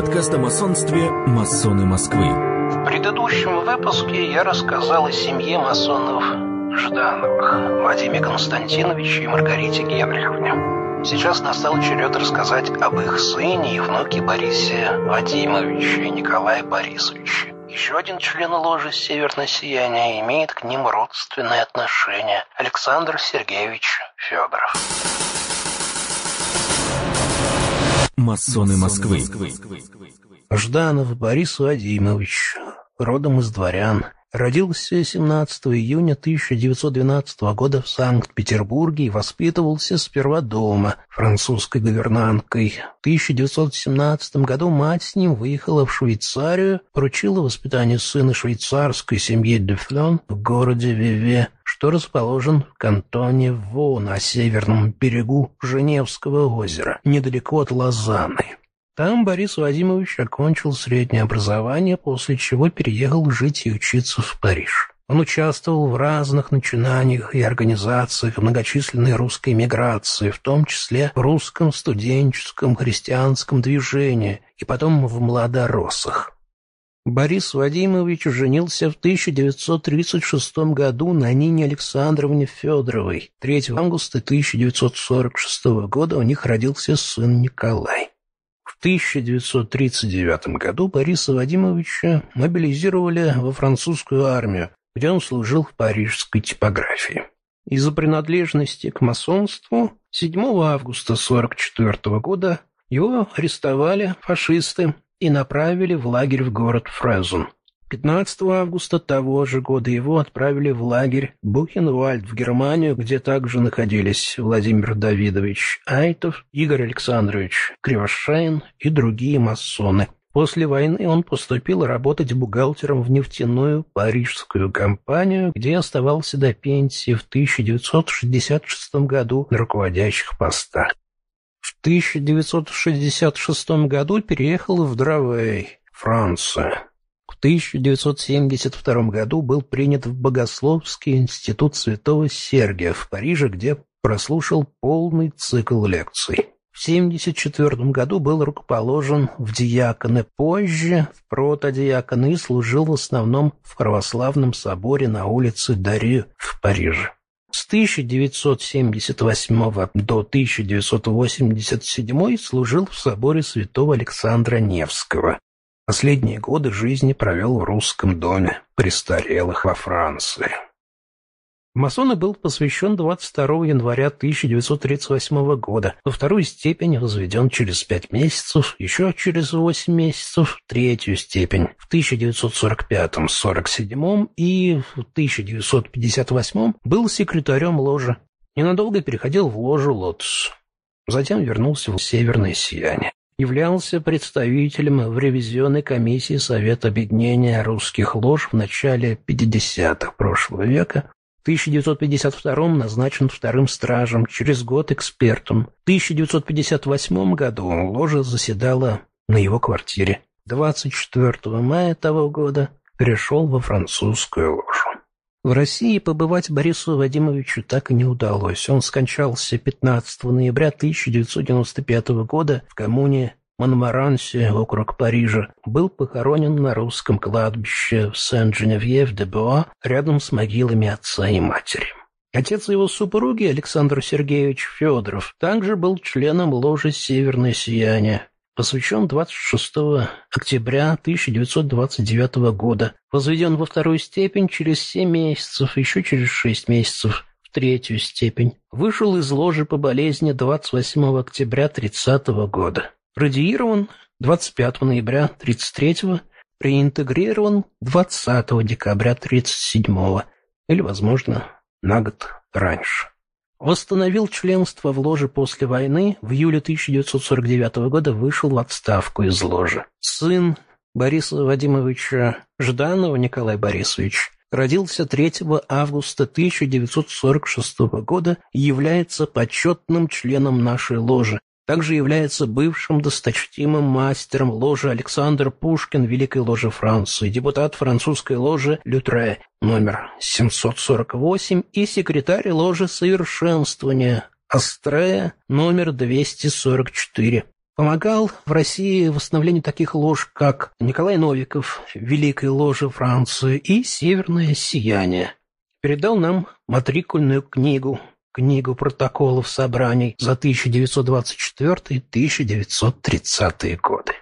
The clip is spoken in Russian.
Подкаст о масонстве «Масоны Москвы». В предыдущем выпуске я рассказал о семье масонов Ждановых, Вадиме Константиновиче и Маргарите Генриховне. Сейчас настал черед рассказать об их сыне и внуке Борисе Вадимовиче и Николае Борисовиче. Еще один член ложи «Северное сияние» имеет к ним родственные отношения. Александр Сергеевич Федоров. Масоны Москвы. Жданов Борис Вадимович, родом из дворян. Родился 17 июня 1912 года в Санкт-Петербурге и воспитывался сперва дома французской гувернанткой. В 1917 году мать с ним выехала в Швейцарию, поручила воспитание сына швейцарской семьи Дефлен в городе Виве, что расположен в кантоне Во на северном берегу Женевского озера, недалеко от Лозанны. Там Борис Вадимович окончил среднее образование, после чего переехал жить и учиться в Париж. Он участвовал в разных начинаниях и организациях многочисленной русской миграции, в том числе в русском студенческом христианском движении и потом в младороссах. Борис Вадимович женился в 1936 году на Нине Александровне Федоровой. 3 августа 1946 года у них родился сын Николай. В 1939 году Бориса Вадимовича мобилизировали во французскую армию, где он служил в парижской типографии. Из-за принадлежности к масонству 7 августа 1944 года его арестовали фашисты и направили в лагерь в город Фрезен. 15 августа того же года его отправили в лагерь Бухенвальд в Германию, где также находились Владимир Давидович Айтов, Игорь Александрович Кривошеин и другие масоны. После войны он поступил работать бухгалтером в нефтяную парижскую компанию, где оставался до пенсии в 1966 году на руководящих постах. В 1966 году переехал в Дравей, Франция. В 1972 году был принят в Богословский институт Святого Сергия в Париже, где прослушал полный цикл лекций. В 1974 году был рукоположен в диаконы, позже в протодиаконы и служил в основном в православном соборе на улице Дарью в Париже. С 1978 до 1987 служил в соборе святого Александра Невского. Последние годы жизни провел в русском доме престарелых во Франции. Масоны был посвящен 22 января 1938 года. Во вторую степень возведен через пять месяцев, еще через восемь месяцев в третью степень в 1945-47 и в 1958 был секретарем ложи. Ненадолго переходил в ложу «Лотос». Затем вернулся в «Северное сияние» являлся представителем в ревизионной комиссии Совета объединения русских лож в начале 50-х прошлого века, в 1952 назначен вторым стражем, через год экспертом. В 1958 году ложа заседала на его квартире. 24 мая того года перешел во французскую ложу. В России побывать Борису Вадимовичу так и не удалось. Он скончался 15 ноября 1995 года в коммуне Монмаранси, округ Парижа, был похоронен на русском кладбище в Сен-Женевьев-де-Буа рядом с могилами отца и матери. Отец его супруги, Александр Сергеевич Федоров, также был членом ложи «Северное сияние», посвящен 26 октября 1929 года, возведен во вторую степень через 7 месяцев, еще через 6 месяцев в третью степень. Вышел из ложи по болезни 28 октября 30 года. Радиирован 25 ноября 33 реинтегрирован 20 декабря 37 или, возможно, на год раньше. Восстановил членство в ложе после войны, в июле 1949 года вышел в отставку из ложи. Сын Бориса Вадимовича Жданова Николай Борисович родился 3 августа 1946 года и является почетным членом нашей ложи, также является бывшим досточтимым мастером ложи Александр Пушкин Великой ложи Франции, депутат французской ложи Лютре номер 748 и секретарь ложи Совершенствования Астрея номер 244. Помогал в России восстановлению таких лож, как Николай Новиков, Великая ложа Франции и Северное сияние. Передал нам матрикульную книгу, книгу протоколов собраний за 1924-1930 годы.